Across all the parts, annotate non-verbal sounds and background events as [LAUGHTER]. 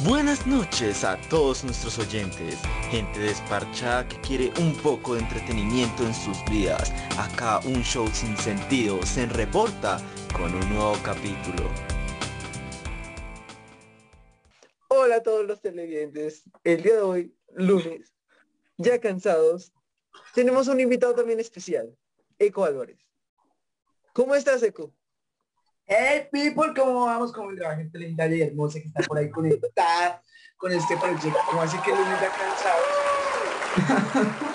Buenas noches a todos nuestros oyentes, gente desparchada que quiere un poco de entretenimiento en sus vidas. Acá un show sin sentido se reporta con un nuevo capítulo. Hola a todos los televidentes. El día de hoy, lunes, ya cansados, tenemos un invitado también especial, Eco Álvarez. ¿Cómo estás, Eco? Hey people, ¿cómo vamos? ¿Cómo la gente linda y hermosa que está por ahí conectada con este proyecto? ¿Cómo así que el lunes ya cansados? [LAUGHS]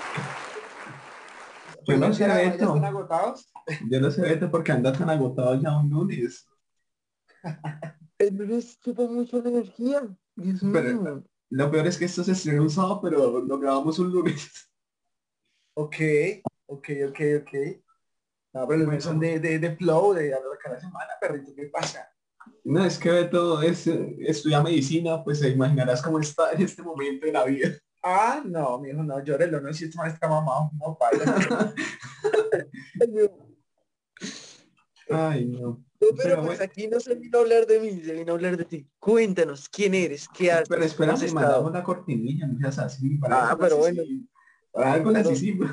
Yo no sé ¿Ya esto. están agotados? Yo no sé Beto porque anda tan agotado ya un lunes. [LAUGHS] El lunes chupa mucho la energía. Dios Pero- mío. Lo peor es que esto se estrena un sábado, pero lo grabamos un lunes. Ok, ok, ok, ok. No, pero los lunes son de, de, de flow, de hablar cada semana, perrito, ¿qué pasa? No, es que Beto es, eh, estudia medicina, pues te imaginarás cómo está en este momento de la vida. Ah, no, mijo, no, llórelo, no, si este man está mamado, no, para. [LAUGHS] Ay, no. No, pero, Pero pues bueno. aquí no se vino a hablar de mí, se vino a hablar de ti. Cuéntanos, ¿quién eres? ¿Qué haces? Pero ¿Cómo espera, me mandamos la cortinilla, no seas así. Para Ah, pero bueno. Algo las hicimos.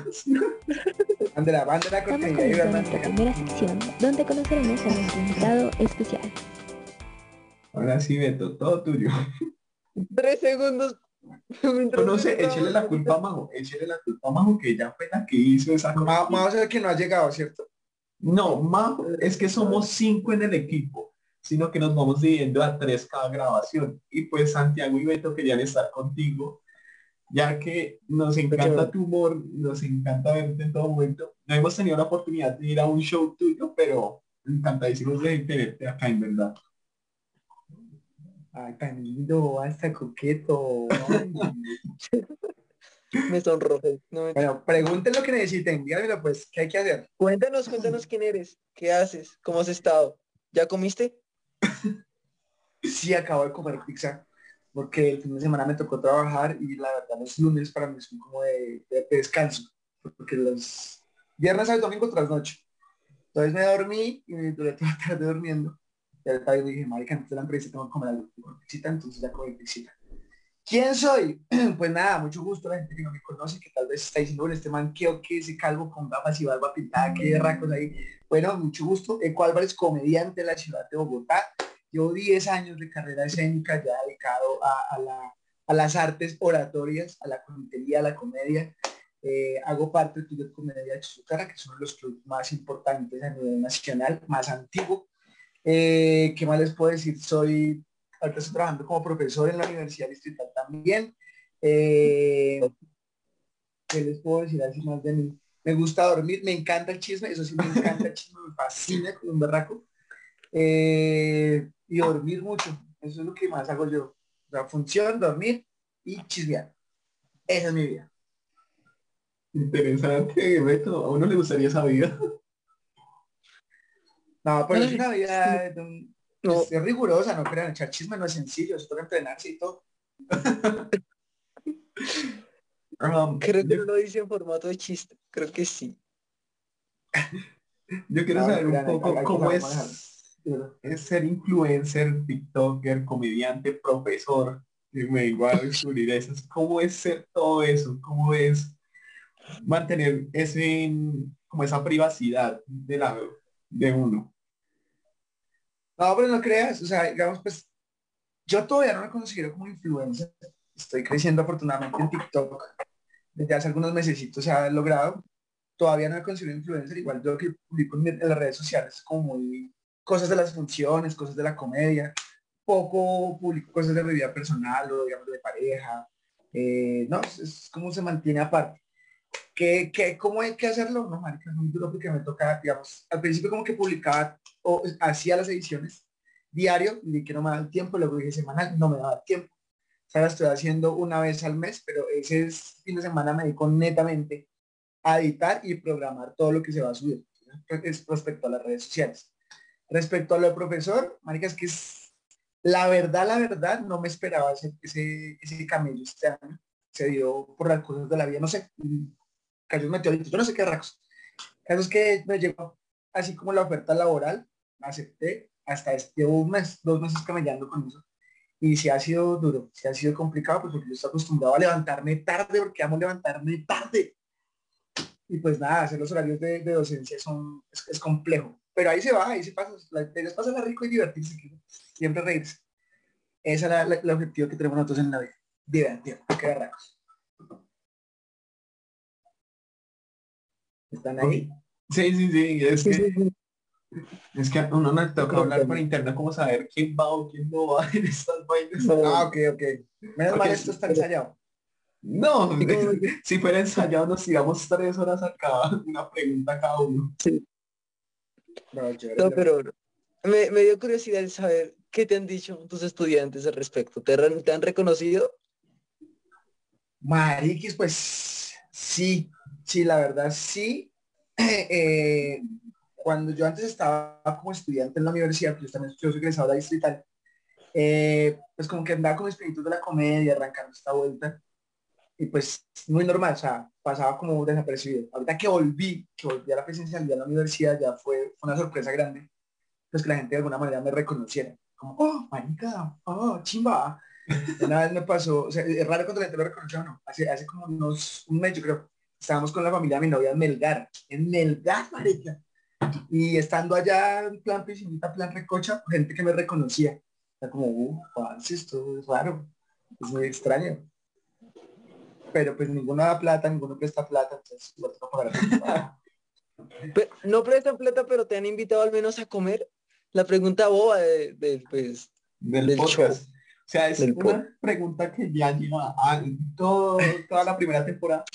Van nuestra primera sección, donde conoceremos a nuestro invitado especial. Ahora sí, Beto, todo tuyo. Tres segundos. No sé, échale la culpa a Majo, échale la culpa a Majo, que ella fue la que hizo esa cosa. Vamos a ver que no ha llegado, ¿cierto? No, Majo, es que somos cinco en el equipo, sino que nos vamos dividiendo a tres cada grabación. Y pues Santiago y Beto querían estar contigo, ya que nos encanta tu humor, nos encanta verte en todo momento. No hemos tenido la oportunidad de ir a un show tuyo, pero encantadísimos de tenerte acá, en verdad. Ay, tan lindo, hasta coqueto. [LAUGHS] Me. No me- bueno, pregunten lo que necesiten, díganmelo pues, ¿qué hay que hacer? Cuéntanos, cuéntanos quién eres, qué haces, cómo has estado. ¿Ya comiste? [LAUGHS] Sí, acabo de comer pizza, porque el fin de semana me tocó trabajar y la verdad los lunes para mí son como de, de- de descanso, porque los viernes al domingo tras noche. Entonces me dormí y me duré toda la tarde durmiendo. Y ahorita dije, marica, de la empresa tengo que comer algo con pizzita, entonces ya comí pizzita. ¿Quién soy? [CLEARS THROAT] Pues nada, mucho gusto la gente que no me conoce, que tal vez está diciendo, bueno, este man, ¿qué o qué? Ese calvo con gafas y barba pintada, qué racos ahí. Bueno, mucho gusto. Eco Álvarez, comediante de la ciudad de Bogotá. Llevo 10 años de carrera escénica ya a, a la- a las artes oratorias, a la comitería, a la comedia. Eh, hago parte del Club de Comedia de Chucara, que de los clubes más importantes a nivel nacional, más antiguo. Eh, ¿Qué más les puedo decir? Soy, ahorita estoy trabajando como profesor en la Universidad Distrital también. Eh, ¿Qué les puedo decir así más de mí? Me gusta dormir, me encanta el chisme, eso sí me encanta el chisme, me fascina como un berraco. Eh, y dormir mucho, eso es lo que más hago yo. La función, dormir y chismear. Esa es mi vida. Interesante, Beto. A uno le gustaría esa vida. No, pero es una vida de un- No, es, es rigurosa, no crean, echar chisme no es sencillo, se toca entrenarse y todo. [LAUGHS] Um, creo que yo, no lo dice en formato de chiste. Creo que sí. [LAUGHS] yo quiero No, saber un poco cómo es, es ser influencer, TikToker, comediante, profesor. Que me a [LAUGHS] descubrir eso. ¿Cómo es ser todo eso? ¿Cómo es mantener ese como esa privacidad de la de uno? No, pero no creas, o sea, digamos, pues, yo todavía no me considero como influencer. Estoy creciendo afortunadamente en TikTok. Desde hace algunos mesecitos se ha logrado. Todavía no me considero influencer, igual yo que publico en, en las redes sociales como muy cosas de las funciones, cosas de la comedia. Poco publico cosas de mi vida personal o digamos de pareja. Eh, no, es, es como se mantiene aparte. ¿Qué, qué, ¿Cómo hay que hacerlo? No, marica, es muy duro porque me toca, digamos, al principio como que publicaba o hacía las ediciones diario, y que no me daba el tiempo, luego dije semanal, no me daba tiempo. O sea, la estoy haciendo una vez al mes, pero ese es- fin de semana me dedico netamente a editar y programar todo lo que se va a subir. Es respecto a las redes sociales. Respecto a lo de profesor, marica, es que es la verdad, la verdad, no me esperaba ese, ese, ese camello este año. Se dio por las cosas de la vida, no sé, cayó un meteorito, yo no sé qué racos. Caso es que me llegó así como la oferta laboral, acepté, hasta este, llevo un mes, dos meses camellando con eso. Y si ha sido duro, si ha sido complicado, pues porque yo estoy acostumbrado a levantarme tarde, porque amo levantarme tarde. Y pues nada, hacer los horarios de, docencia son, es complejo. Pero ahí se va, ahí se pasa, la, les pasa la rico y divertirse, siempre reírse. Ese era el objetivo que tenemos nosotros en la vida. Divertir, qué barracos. ¿Están ahí? Sí, sí, sí, es Sí, que, sí, sí. es que a uno no le toca hablar por internet como saber quién va o quién no va en estas vainas. No. Ah, ok, ok. Menos mal esto está ensayado. No, [LAUGHS] si fuera ensayado nos tiramos tres horas acá, una pregunta cada uno. No, pero me, me dio curiosidad el saber qué te han dicho tus estudiantes al respecto. ¿Te, han- te han reconocido? Mariquis, pues sí, sí, la verdad sí. [CLEARS THROAT] Eh, cuando yo antes estaba como estudiante en la universidad, pues yo también yo soy egresado de la distrital, eh, pues como que andaba con espíritus de la comedia, arrancando esta vuelta. Y pues muy normal, o sea, pasaba como desapercibido. Ahorita que volví, que volví a la presencialidad en la universidad, ya fue, una sorpresa grande, pues que la gente de alguna manera me reconociera. Como, oh, marica, oh, chimba. Una vez me pasó, o sea, es raro cuando la gente lo reconoce o no. Hace, hace como unos, un mes, yo creo, estábamos con la familia de mi novia en Melgar, en Melgar, marica. Y estando allá en plan piscinita, plan recocha, gente que me reconocía. Era como, uh, esto es raro, es muy extraño. Pero pues ninguno da plata, ninguno presta plata, entonces que pagar. [LAUGHS] No prestan plata, pero te han invitado al menos a comer. La pregunta boba de, de, pues, Del, Del podcast. show. O sea, es Del una pregunta que ya lleva a todo, toda la primera temporada.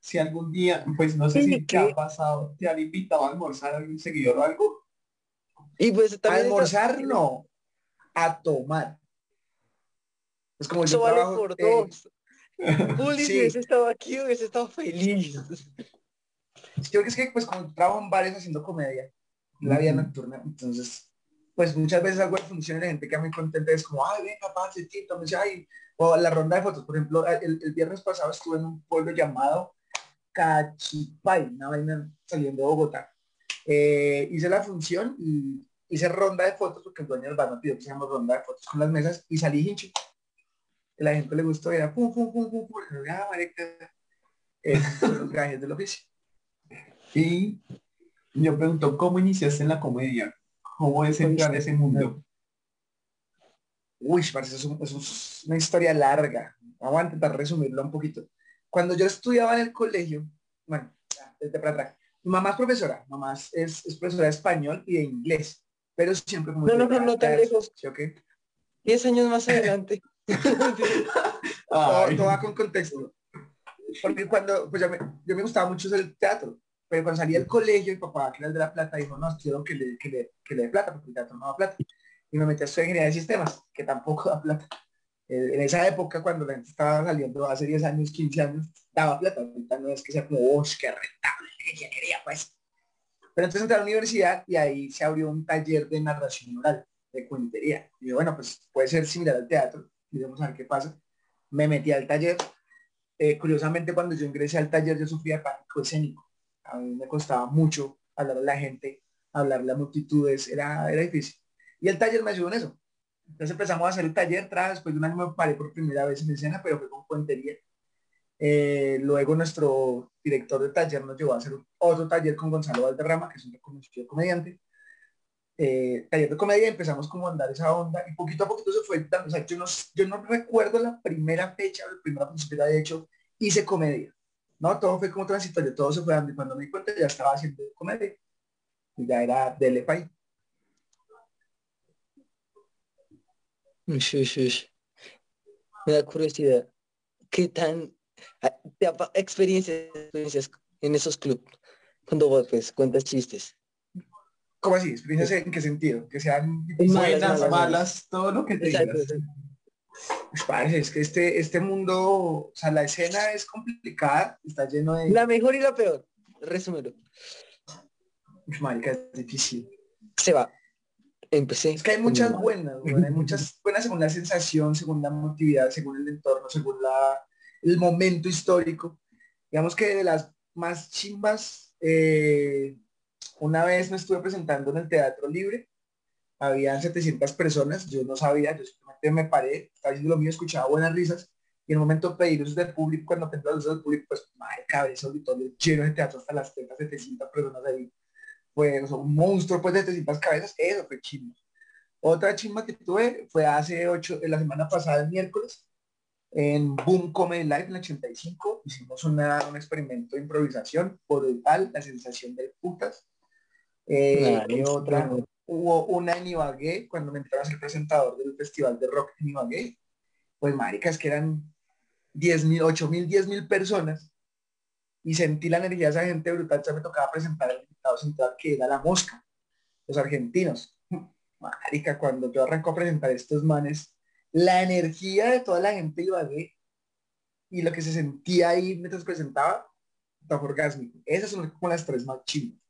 Si algún día, pues no sé si te ha pasado, te han invitado a almorzar a algún seguidor o algo. y pues también está- Almorzar no, a tomar. Es como Eso yo vale trabajo, por eh, dos. Sí. hubiese estado aquí, hubiese estado feliz. Yo creo que es que pues como trabajo en bares haciendo comedia, la vida nocturna, entonces pues muchas veces algo de función y la gente queda muy contenta, es como, ay, venga, tito, me dice, ay, o la ronda de fotos, por ejemplo, el, el viernes pasado estuve en un pueblo llamado Cachipay, una vaina saliendo de Bogotá. Eh, hice la función y hice ronda de fotos porque el dueño del bar me pidió que hiciéramos ronda de fotos con las mesas y salí hincho. La gente le gustó, era pum, pum, pum, pum, pum, ah, marica, eh, son los gajes del oficio. Y yo pregunto, ¿cómo iniciaste en la comedia? ¿Cómo es entrar a ese mundo? Uy, parce, eso, es un- es una historia larga. Vamos a intentar resumirlo un poquito. Cuando yo estudiaba en el colegio, bueno, ya, desde para atrás, mi mamá es profesora, mamá es, es profesora de español y de inglés, pero siempre como... No, no, de no, no tan cartas, lejos. ¿sí o qué? Diez años más adelante. [LAUGHS] Todo, va con contexto. Porque cuando, pues yo me, yo me gustaba mucho el teatro, pero cuando salí del colegio, mi papá, que era el de la plata, dijo, no, quiero que le, que le, que le dé plata, porque el teatro no da plata. Y me metí a estudiar ingeniería de sistemas, que tampoco da plata. Eh, en esa época, cuando la gente estaba saliendo, hace 10 años, 15 años, daba plata. Ahorita no es que sea como, oh, qué rentable ingeniería, pues. Pero entonces entré a la universidad y ahí se abrió un taller de narración oral, de cuentería. Y yo, bueno, pues puede ser similar al teatro, y vamos a ver qué pasa. Me metí al taller. Eh, curiosamente, cuando yo ingresé al taller, yo sufría pánico escénico. A mí me costaba mucho hablar a la gente, hablarle a multitudes, era, era difícil. Y el taller me ayudó en eso. Entonces empezamos a hacer el taller, tras, después de un año me paré por primera vez en escena, pero fue con cuentería. Eh, luego nuestro director de taller nos llevó a hacer otro taller con Gonzalo Valderrama, que es un reconocido comediante. Eh, de comedia, empezamos como a andar esa onda y poquito a poquito se fue dando. O sea, yo no, yo no recuerdo la primera fecha la primera que había hecho, hice comedia. No, todo fue como transitorio, todo se fue dando y cuando me di cuenta ya estaba haciendo comedia. Y ya era del ush. Me da curiosidad. ¿Qué tan ah, experiencias, experiencias en esos clubes? Cuando pues cuentas chistes. ¿Cómo así? ¿Experiencias en qué sentido? Que sean Malas, buenas, malas, malas, todo lo que te Exacto. digas. Pues, parce, es que este, este mundo, o sea, la escena es complicada, está lleno de... La mejor y la peor. Resúmelo. Marica, es difícil. Se va. Empecé. Es que hay muchas buenas, hay muchas buenas según la sensación, según la motividad, según el entorno, según la, el momento histórico. Digamos que de las más chimbas, eh, una vez me estuve presentando en el Teatro Libre habían 700 personas, yo no sabía, yo simplemente me paré, estaba haciendo lo mío, escuchaba buenas risas, y en el momento pedir luces del público, cuando pedí luces del público, pues, madre, cabeza, auditorio lleno de teatro hasta las 30, 700 personas ahí. Sea, un monstruo, pues, de 700 cabezas, eso fue chimba. Otra chimba que tuve fue hace ocho, la semana pasada, el miércoles, en Boom Comedy Live en el 85, hicimos una, un experimento de improvisación, brutal, la sensación de putas. Eh, ¿qué otra? Hubo una en Ibagué, cuando me entraba a ser presentador del Festival de Rock en Ibagué. Pues maricas que eran 10 mil, 8 mil, 10 mil personas. Y sentí la energía de esa gente brutal. Ya me tocaba presentar al invitado central que era la mosca, los argentinos. [LAUGHS] Marica, cuando yo arranco a presentar estos manes, la energía de toda la gente de Ibagué y lo que se sentía ahí mientras presentaba, estaba orgásmico. Esas son como las tres más chidas.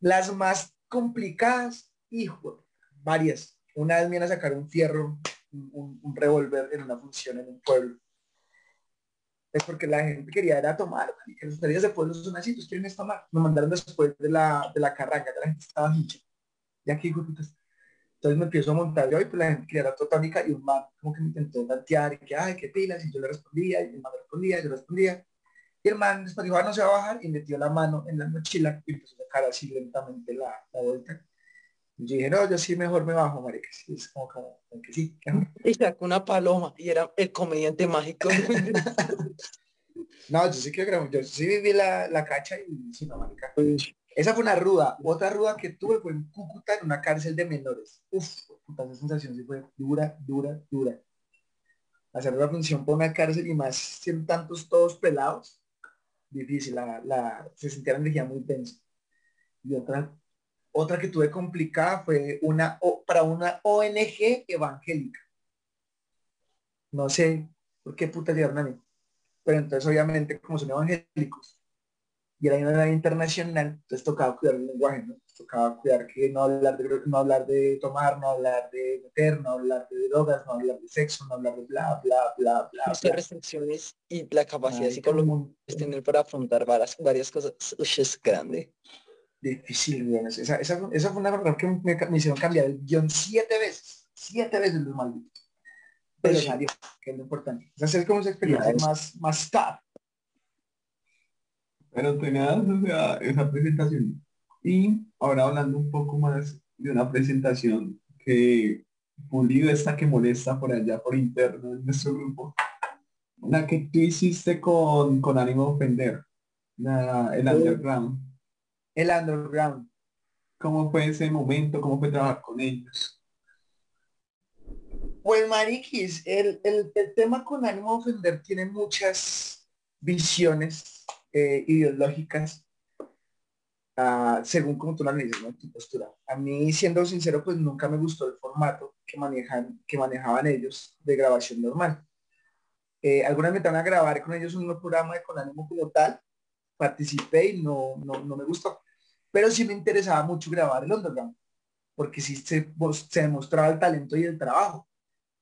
Las más complicadas, hijo, varias. Una vez me iban a sacar un fierro, un, revólver en una función en un pueblo. Es porque la gente quería ir a tomar, y que los salidas de pueblo son así, pues quieren tomar. Me mandaron después de la, de la carranga, la gente estaba hincha. Y aquí, putas. Entonces me empiezo a montar yo y pues la gente quería la totánica y un man como que me intentó tantear y que, ay, qué pilas, y yo le respondía, y el man respondía, yo respondía. Y el man después dijo, ah, no se va a bajar, y metió la mano en la mochila y empezó a sacar así lentamente la, la vuelta. Y yo dije, no, yo sí mejor me bajo, marica. Sí, es como, como, como que sí. [LAUGHS] Y sacó una paloma y era el comediante mágico. [LAUGHS] No, yo sí que creo, yo sí viví la, la cacha y sí, no, marica. Esa fue una ruda. Otra ruda que tuve fue en Cúcuta, en una cárcel de menores. Uf, puta, esa sensación sí fue dura, dura, dura. Hacer una función por una cárcel y más siendo tantos todos pelados, difícil. La, la, se sentía la energía muy densa. Y otra, otra que tuve complicada fue una para una ONG evangélica. No sé por qué puta llegaron a mí. Pero entonces obviamente como son evangélicos y era una internacional, entonces tocaba cuidar el lenguaje, ¿no? Tocaba cuidar que no hablar de, no hablar de tomar, no hablar de meter, no hablar de drogas, no hablar de sexo, no hablar de bla, bla, bla, bla, Las bla. restricciones y la capacidad psicológica que tener para afrontar varias, varias cosas uy, es grande. difícil, weón. Esa, esa, fue- esa fue una verdad que me, me hicieron cambiar el guion siete veces. Siete veces los malditos. Pero salió, que es lo importante. Es como esa experiencia más, más top. Pero tenías o sea, esa presentación. Y ahora hablando un poco más de una presentación que pulido esta que molesta por allá por interno en nuestro grupo. La que tú hiciste con, con ánimo de ofender. La, el underground. El underground. ¿Cómo fue ese momento? ¿Cómo fue trabajar con ellos? Pues Mariquis, el, el, el tema con ánimo de ofender tiene muchas visiones eh, ideológicas ah, según como tú lo analizas, ¿no? Tu postura. A mí, siendo sincero, pues nunca me gustó el formato que manejan, que manejaban ellos de grabación normal. Eh, algunas me estaban a grabar con ellos un programa de con ánimo como tal, participé y no, no, no me gustó. Pero sí me interesaba mucho grabar el underground, porque sí se, se demostraba el talento y el trabajo.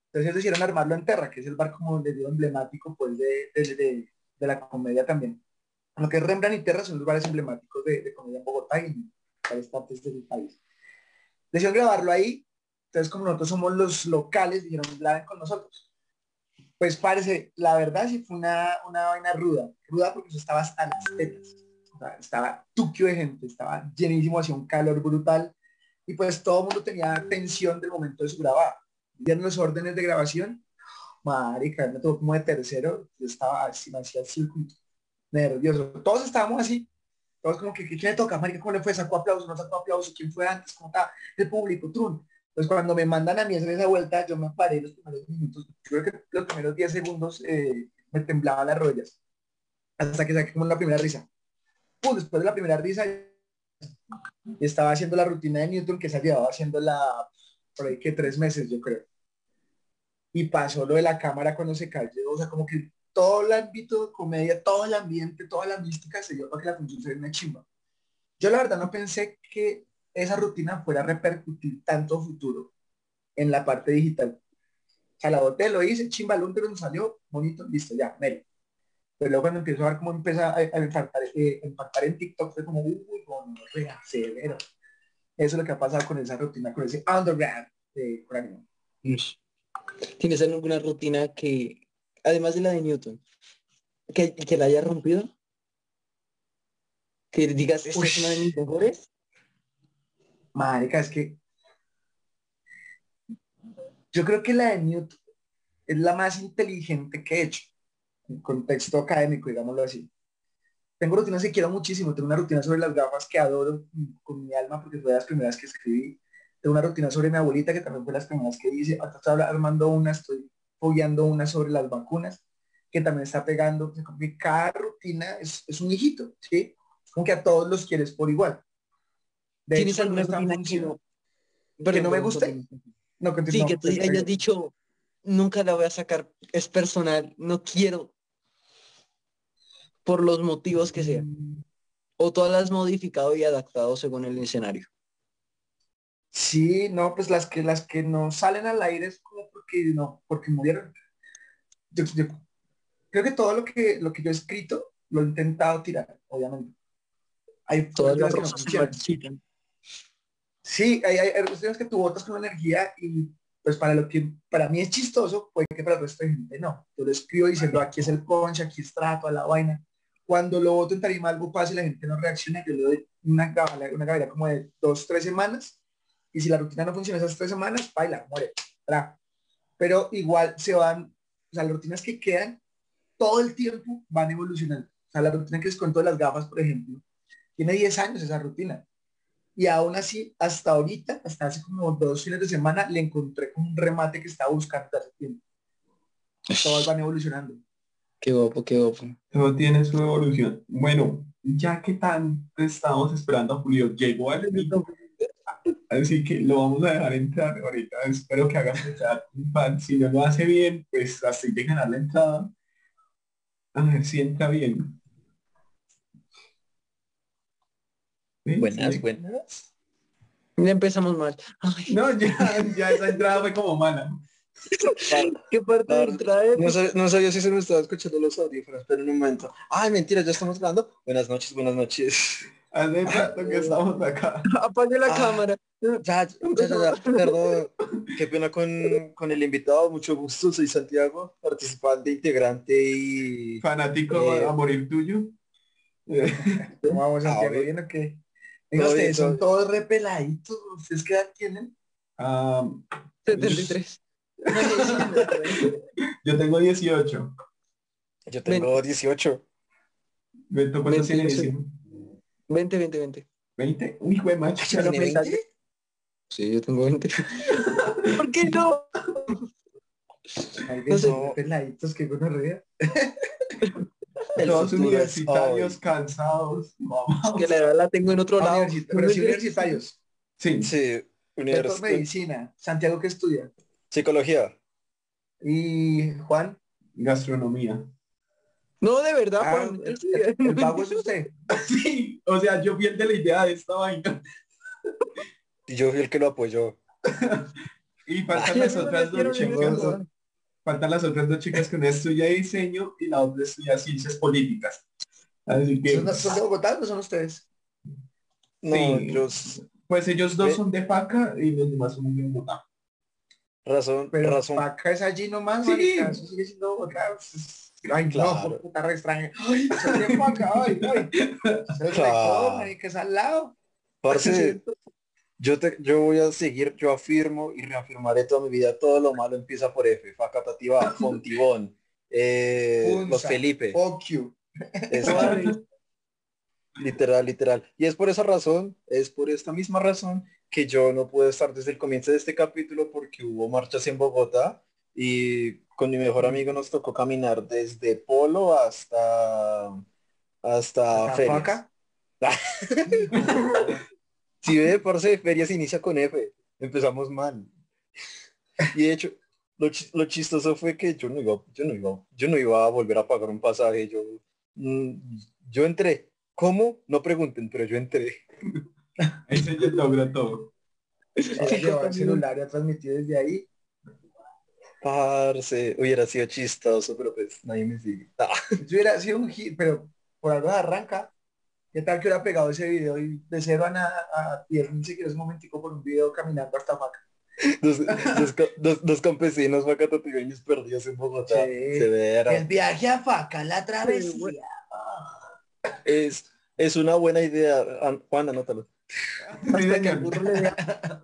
Entonces decidieron armarlo en Terra, que es el bar como les digo emblemático pues de, de, de la comedia también. Lo que es Rembrandt y Terra son los bares emblemáticos de, de comedia en Bogotá y varias partes del país. Decidieron grabarlo ahí, entonces como nosotros somos los locales, dijeron, graben con nosotros. Pues parece, la verdad sí fue una, una vaina ruda, ruda porque eso estaba hasta las tetas. Estaba tuquio de gente, estaba llenísimo, hacía un calor brutal y pues todo el mundo tenía tensión del momento de su grabada dieron los órdenes de grabación, marica, me tocó como de tercero, yo estaba así, me hacía circuito, nervioso, todos estábamos así, todos como que, ¿quién le toca? Marica, ¿cómo le fue? ¿Sacó aplauso? ¿No sacó aplauso? ¿Quién fue antes? ¿Cómo está? El público, trun. Pues cuando me mandan a mí hacer esa vuelta, yo me paré los primeros minutos, creo que los primeros 10 segundos eh, me temblaban las rodillas, hasta que saqué como la primera risa. Después de la primera risa, estaba haciendo la rutina de Newton que se llevaba haciendo la por ahí que tres meses, yo creo. Y pasó lo de la cámara cuando se cayó, o sea, como que todo el ámbito de comedia, todo el ambiente, toda la mística se dio para que la función se una chimba. Yo la verdad no pensé que esa rutina fuera a repercutir tanto futuro en la parte digital. O sea, la boté, lo hice, chimba, el último salió, bonito, listo, ya, mero. Pero luego cuando empiezo a ver cómo empieza a, eh, impactar en TikTok, fue como, uy, bueno, rea, severo. Eso es lo que ha pasado con esa rutina, con ese underground de Coraje. ¿Tienes alguna rutina que, además de la de Newton, que, que la haya rompido? Que digas, es una de mis mejores. Marica, es que yo creo que la de Newton es la más inteligente que he hecho, en contexto académico, digámoslo así. Tengo rutinas que quiero muchísimo, tengo una rutina sobre las gafas que adoro con mi alma porque fue de las primeras que escribí. Tengo una rutina sobre mi abuelita que también fue de las primeras que hice. Estoy armando una, estoy follando una sobre las vacunas que también está pegando. Que cada rutina es, es un hijito, ¿sí? Como que a todos los quieres por igual. De ¿Tienes hecho, alguna rutina que no, ¿Que perdón, no me guste? No, Sí, que tú hayas dicho, nunca la voy a sacar, es personal, no quiero, por los motivos que sean. Mm, O todas las modificado y adaptado según el escenario. Sí, no, pues las que las que no salen al aire es como porque no, porque murieron. Yo, yo creo que todo lo que lo que yo he escrito lo he intentado tirar, obviamente. Hay Todas las que no funcionan. Sí, hay, hay, hay que tú botas con energía y pues para lo que para mí es chistoso, puede que para el resto de gente no. Yo lo escribo diciendo aquí es el punch, aquí es trato a la vaina. Cuando lo voto en tarima algo pasa y la gente no reacciona, yo le doy una gabela, una gabela como de dos, tres semanas y si la rutina no funciona esas tres semanas, baila, muere. tra. Pero igual se van, o sea, las rutinas que quedan todo el tiempo van evolucionando. O sea, la rutina que les cuento de las gafas, por ejemplo, tiene 10 años esa rutina. Y aún así, hasta ahorita, hasta hace como dos fines de semana, le encontré como un remate que estaba buscando hace tiempo. Todas van evolucionando. Qué guapo, qué guapo. Todo tiene su evolución. Bueno, ya que tanto estábamos esperando a Julio, llegó al equipo, así que lo vamos a dejar entrar ahorita. Espero que haga chat un fan. Si no lo hace bien, pues hay que ganar la entrada. A ver si entra bien. ¿Sí? Buenas, Sí. buenas. Ya empezamos mal. Ay, No, ya, ya esa entrada fue como mala. ¿Qué parte de traer? No sabía, no sabía si se me estaba escuchando los audífonos, pero en un momento. Ay, mentira, ya estamos grabando. Buenas noches, buenas noches. Hace rato que estamos acá. Apague la Ah. cámara. Ya, ya, ya, ya, perdón. Qué pena con, con el invitado, mucho gusto. Soy Santiago, participante, integrante y... Fanático Eh. a morir tuyo. [LAUGHS] ¿Cómo vamos a Ah, hacer bien. bien o qué? Venga, Todo ustedes son todo todos repeladitos. ¿Ustedes qué edad tienen? ah, 73. [LAUGHS] yo tengo 18. Yo tengo 18. Beto, ¿cuántos tienes? Soy- 20, 20, 20. ¿20? Uy, güey, macho. Pero ¿Tiene pensando- 20? Sí, yo tengo 20. [LAUGHS] ¿Por qué no? Ay, No sé. son repeladitos, qué gonorrea. Es universitarios, hoy. cansados, mamados. Que la verdad la tengo en otro lado. Universi- Pero sí universitarios. Sí, Sí, univers- medicina. Santiago, ¿qué estudia? psicología. Y Juan. gastronomía. No, de verdad. Ah, Juan, el, el- el [LAUGHS] vago es usted. [LAUGHS] Sí, o sea, yo fui el de la idea de esta vaina. Y yo fui el que lo apoyó. [LAUGHS] Y faltan Ay, las otras dos chicas. Faltan las otras dos chicas que una estudia diseño y la otra estudia ciencias políticas. Así que, ¿Son, son de Bogotá o no son ustedes? No, Sí. pues ellos dos Ve- son de Paca y los demás son de Bogotá. Razón, Pero razón. Paca es allí nomás, Sí. marica, Eso sigue siendo Bogotá. pues, Ay, Claro. no, puta re extraña. Ay, de Paca, ay, Claro. marica, es al lado. Parce, [LAUGHS] yo, te, yo voy a seguir, yo afirmo y reafirmaré toda mi vida, todo lo malo empieza por F, Facatativa, Fontibón, eh. Los Felipe, literal, literal. Y es por esa razón, es por esta misma razón que yo no pude estar desde el comienzo de este capítulo porque hubo marchas en Bogotá y con mi mejor amigo nos tocó caminar desde Polo hasta hasta ferias. Paca. [LAUGHS] Si ve, parce, feria se inicia con F. Empezamos mal. Y de hecho, lo, lo chistoso fue que yo no iba, yo no iba, yo no iba a volver a pagar un pasaje. Yo, mm, yo entré. ¿Cómo? No pregunten, pero yo entré. Ese yo logró todo. El celular y a transmitir desde ahí. Parce, hubiera sido chistoso, pero pues nadie me sigue. [LAUGHS] Ah, Yo hubiera sido un hit, pero por algo arranca. ¿Qué tal que hubiera pegado ese video y de cero a nada a 10 mil seguidores un momentico por un video caminando hasta Maca? Dos, dos dos- dos campesinos perdidos en Bogotá. Sí. Severa. El viaje a Faca, la travesía. bueno. Es, es una buena idea. An- Juan, anótalo. Sí, Hasta que el señor. burro le vea. Acá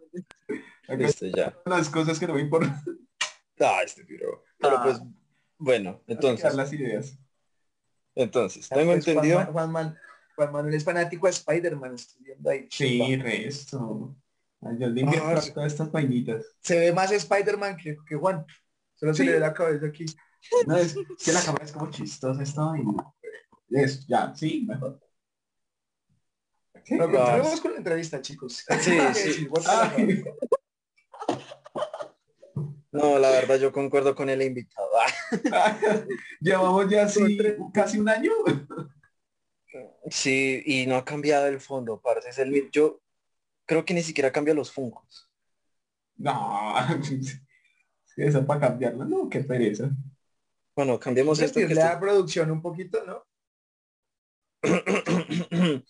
[LAUGHS] Listo, ya. están las cosas que no me importan. Ah, este piro. Pero Ah. pues, bueno, Entonces, entonces, las ideas. entonces, tengo Pues, Juan entendido. Man- Juan, Man- Juan Manuel es fanático de Spider-Man, estoy viendo ahí. Sí, resto. Ay, Yo le Ah, sí. todas estas vainitas. Se ve más Spider-Man que, que Juan. Solo se Sí. le ve la cabeza aquí. No, es que la cámara es como chistosa esta vaina. Eso, ya, sí, mejor. Continuemos con la entrevista, chicos. Sí, [LAUGHS] sí. Ay, No, la verdad yo concuerdo con el invitado. [LAUGHS] Llevamos ya así casi un año. Sí, y no ha cambiado el fondo, parce. Es el, yo creo que ni siquiera cambia los fungos. No, [LAUGHS] eso para cambiarlo, no, qué pereza. Bueno, cambiemos esto. que le da producción un poquito, ¿no? [COUGHS]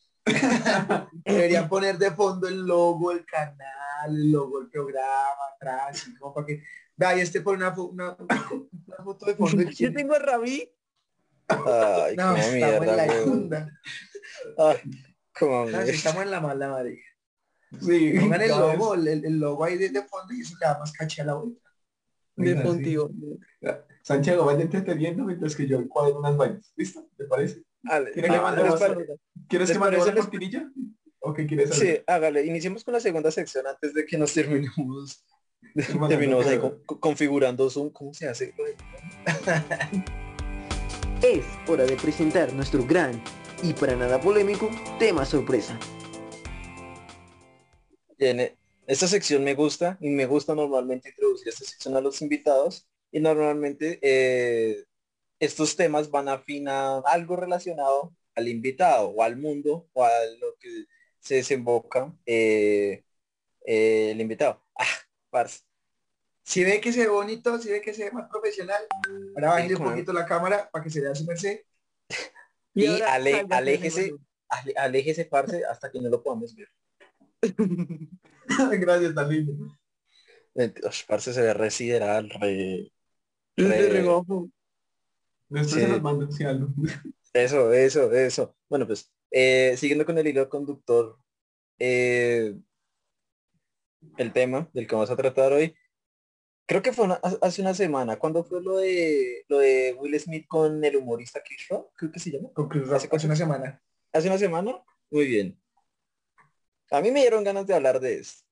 Deberían poner de fondo el logo, el canal, el logo, el programa, atrás, como para que... Vaya, este pone una, fo- una, una foto de fondo. y [LAUGHS] Yo tengo a Rabí. Ay, No, estamos en la como Ah, estamos en la mala, madre. Sí, Pongan el logo, el, el logo ahí de, de fondo y eso le da más caché a la vuelta. De vez. Santiago, vaya entreteniendo mientras que yo encuadro unas vainas. ¿Listo? ¿Te parece? Dale, ¿Quiere que ah, mandemos ¿les pare- ¿Quieres ¿Les que mandemos la cortinilla? ¿O qué quieres hacer? Sí, hágale. Iniciemos con la segunda sección antes de que nos terminemos. [LAUGHS] No ahí configurando Zoom. ¿Cómo se hace? [LAUGHS] Es hora de presentar nuestro gran y para nada polémico tema sorpresa. Bien, eh, esta sección me gusta y me gusta normalmente introducir esta sección a los invitados y normalmente eh, estos temas van afín a algo relacionado al invitado o al mundo o a lo que se desemboca eh, eh, el invitado. Ah, parce. Si ve que se ve bonito, si ve que se ve más profesional, ahora bájale un poquito la cámara para que se vea su merced. Y ahora ale- aléjese. Aléjese, parce, hasta que no lo podamos ver. [LAUGHS] Gracias, tan lindo. Parce se ve re sideral, re... Es de re- rebajo. Después Sí. se los mando, sí, algo. Eso, eso, eso. Bueno, pues, eh, siguiendo con el hilo conductor, eh, el tema del que vamos a tratar hoy, creo que fue una- hace una semana, cuando fue lo de lo de Will Smith con el humorista Chris Rock, creo que se llama. Con Chris Rock hace una semana. ¿Hace una semana? Muy bien. A mí me dieron ganas de hablar de esto.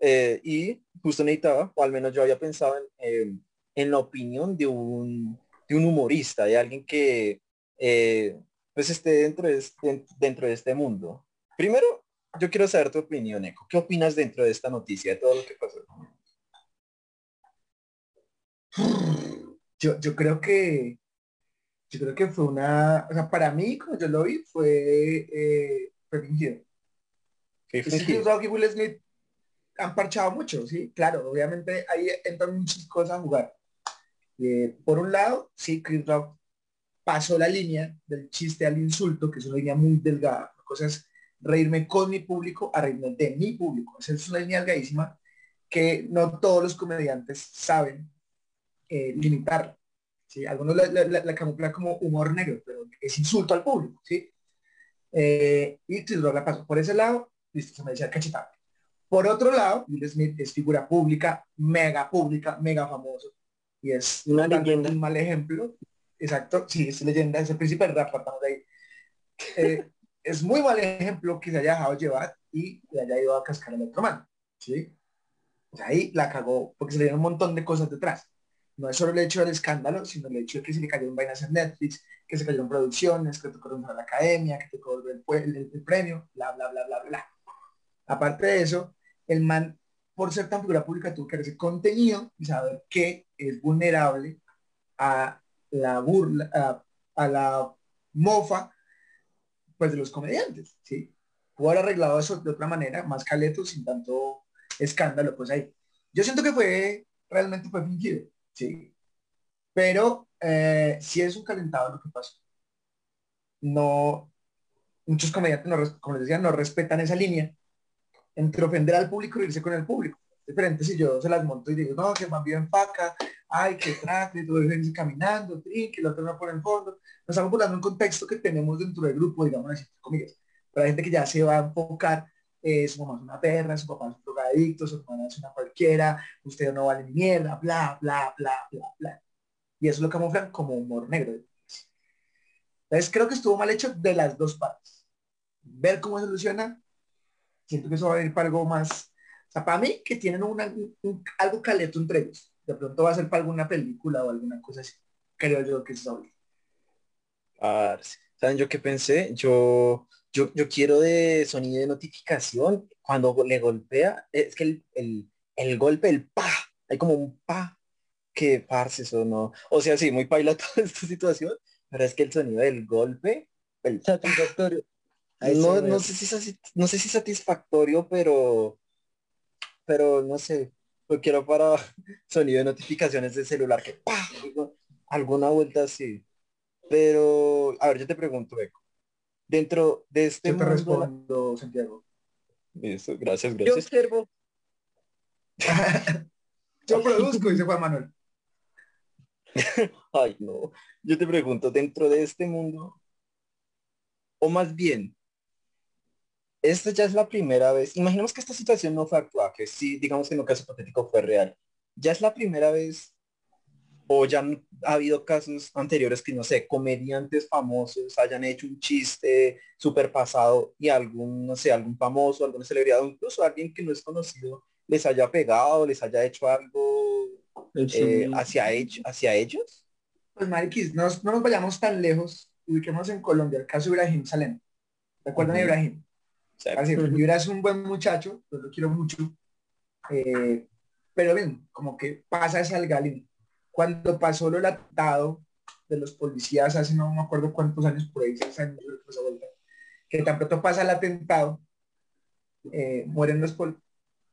Eh, y justo necesitaba, o al menos yo había pensado en, eh, en la opinión de un, de un humorista, de alguien que eh, pues esté dentro de, este, dentro de este mundo. Primero, yo quiero saber tu opinión, Eco. ¿Qué opinas dentro de esta noticia, de todo lo que pasó? Yo, yo creo que yo creo que fue una, o sea, para mí, como yo lo vi, fue, eh, fue fingido. Y Will Smith han parchado mucho, sí, claro, obviamente ahí entran muchas cosas a jugar. Eh, por un lado, sí, Chris Rock pasó la línea del chiste al insulto, que es una línea muy delgada. La cosa es reírme con mi público a reírme de mi público. Esa es una línea delgadísima que no todos los comediantes saben eh, limitar. ¿sí? Algunos la, la, la- la camuflan como humor negro, pero es insulto al público. ¿sí? Eh, y Rock la pasó por ese lado, listo, se me decía cachetado. Por otro lado, Will Smith es figura pública, mega pública, mega famoso. Y es Una leyenda. un mal ejemplo. Exacto, sí, es leyenda, es el príncipe del rap, partamos de ahí. Eh, es muy mal ejemplo que se haya dejado llevar y le haya ido a cascar al otro man. ¿sí? Ahí la cagó, porque se le dieron un montón de cosas detrás. No es solo el hecho del escándalo, sino el hecho de que se le cayeron vainas en Netflix, que se cayeron producciones, que tocó a la academia, que tocó el, el, premio, bla, bla, bla, bla, bla. Aparte de eso, el man, por ser tan figura pública, tuvo que hacer contenido y saber que es vulnerable a la burla, a la mofa, pues de los comediantes, ¿sí? Pudo haber arreglado eso de otra manera, más caleto, sin tanto escándalo, pues ahí. Yo siento que fue, realmente fue fingido, ¿sí? Pero eh, si es un calentado lo que pasó. No, muchos comediantes, no, como no respetan esa línea entre ofender al público y irse con el público. Diferente si yo se las monto y digo, no, que más bien faca, ay, todo eso caminando, trin, que el otro no pone en fondo. Nos estamos burlando un contexto que tenemos dentro del grupo, digamos así, comillas. Hay gente que ya se va a enfocar, eh, su mamá es una perra, su papá es un drogadicto, su hermana es una cualquiera, usted no vale ni mierda, bla, bla, bla, bla, bla. Y eso lo camuflan como humor negro. Entonces creo que estuvo mal hecho de las dos partes. Ver cómo soluciona, siento que eso va a ir para algo más, o sea, para mí que tienen un- algo caleto entre ellos. De pronto va a ser para alguna película o alguna cosa así. Creo yo que es. Parce, ¿Saben yo qué pensé? Yo, yo, yo quiero de sonido de notificación cuando le golpea. Es que el, el, el golpe, el pa, hay como un pa que parce, eso no. O sea, sí, muy paila [LAUGHS] toda esta situación, pero es que el sonido del golpe, el Satisfactorio. No, sé si no sé si satisfactorio, pero pero no sé, lo quiero para [LAUGHS] sonido de notificaciones de celular que alguna vuelta así. Pero, a ver, yo te pregunto, Eco. Dentro de este Yo te mundo- respondo, Santiago. Eso, gracias, Yo gracias. observo. [LAUGHS] Yo produzco, dice Juan Manuel. [LAUGHS] Ay, no. Yo te pregunto, dentro de este mundo, o más bien, esta ya es la primera vez, imaginemos que esta situación no fue actuada, que sí, digamos que en un caso hipotético fue real. Ya es la primera vez, o ya han- ha habido casos anteriores que, no sé, comediantes famosos hayan hecho un chiste súper pasado y algún, no sé, algún famoso, alguna celebridad, o incluso alguien que no es conocido, les haya pegado, les haya hecho algo eh, hacia, ellos, hacia ellos. Pues Mariquis, no, no nos vayamos tan lejos. Ubiquemos en Colombia el caso de Ibrahim Salem. ¿Recuerdan a Ujú. Ibrahim? Así. Ibra es un buen muchacho, yo lo quiero mucho. Eh, pero bien, como que pasa esa algalina. Cuando pasó lo del atentado de los policías hace no me acuerdo cuántos años, por ahí, seis años, que tan pronto pasa el atentado, eh, mueren los policías.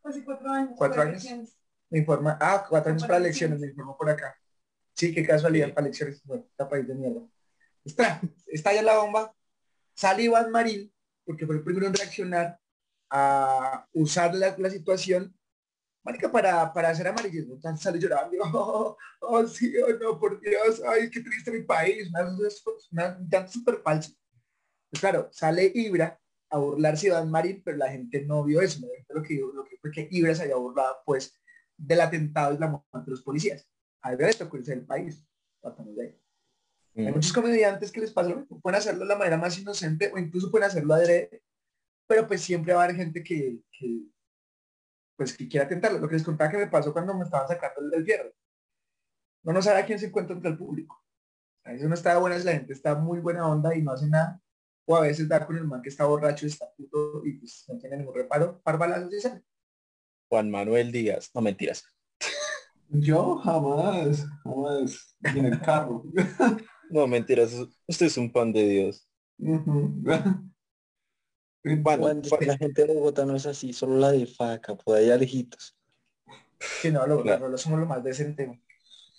Hace cuatro años. ¿Cuatro años? elecciones. Me informa, ah, cuatro años Para elecciones, me informó por acá. Sí, qué casualidad Sí. para elecciones. Bueno, está país de mierda. Está, está ya la bomba. Sale Iván Marín, porque fue el primero en reaccionar a usar la, la situación, marica, para, para hacer amarillismo. Entonces sale llorando, [LAUGHS] oh, oh, sí, oh, no, por Dios, ay, qué triste mi país. Un llanto súper falso. Pues claro, sale Ibra a burlarse de Iván Marín, pero la gente no vio eso. Gente lo que, lo que fue que Ibra se había burlado, pues, del atentado y la muerte de los policías. A ver, esto irse del país. De ahí. Hay muchos comediantes que les pasa lo mismo. Pueden hacerlo de la manera más inocente o incluso pueden hacerlo adrede, pero pues siempre va a haber gente que, que, pues que quiera tentarlo. Lo que les contaba que me pasó cuando me estaban sacando el del fierro. No no sabe a quién se encuentra entre el público. A veces no está buena si la gente está muy buena onda y no hace nada. O a veces da con el man que está borracho y está puto y pues no tiene ningún reparo. Par balazos y sale. Juan Manuel Díaz, no mentiras. Yo jamás, jamás. Y en el carro. [LAUGHS] No mentiras, usted es un pan de Dios. [LAUGHS] Juan, Juan, Juan- la gente de Bogotá no es así, solo la de faca, por allá lejitos. Que no, lo, Claro. lo- somos lo más decente.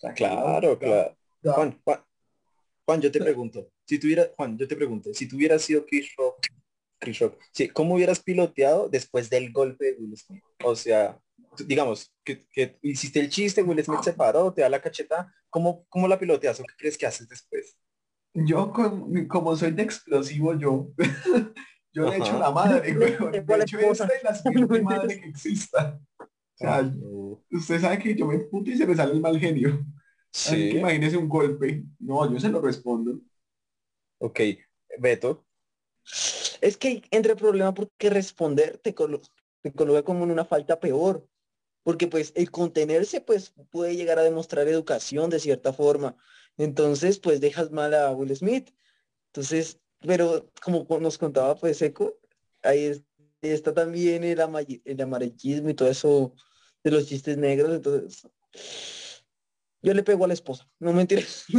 Sea, claro, claro. no, Juan, Juan, Juan, yo te pregunto, si tuviera, Juan, yo te pregunto, si tú hubieras sido Chris Rock, Chris Rock, sí, ¿cómo hubieras piloteado después del golpe de Will Smith? O sea, digamos, que, que hiciste el chiste, Will Smith se paró, te da la cacheta, ¿cómo, cómo la piloteas o qué crees que haces después? Yo con, como soy de explosivo, yo, [LAUGHS] yo le echo la madre. Igual [LAUGHS] Le echo esta y la siguiente [LAUGHS] madre que exista. O sea, No. usted sabe que yo me puto y se me sale el mal genio. Así que Sí, imagínese un golpe. No, yo se lo respondo. ok. Beto, Es que entra el problema porque responder te, colo- te coloca como en una falta peor. Porque pues el contenerse pues puede llegar a demostrar educación de cierta forma. Entonces pues dejas mal a Will Smith. Entonces, pero como co- nos contaba pues Eco, ahí es- está también el, ama- el amarillismo y todo eso de los chistes negros. Entonces, yo le pego a la esposa. No mentiras. [LAUGHS]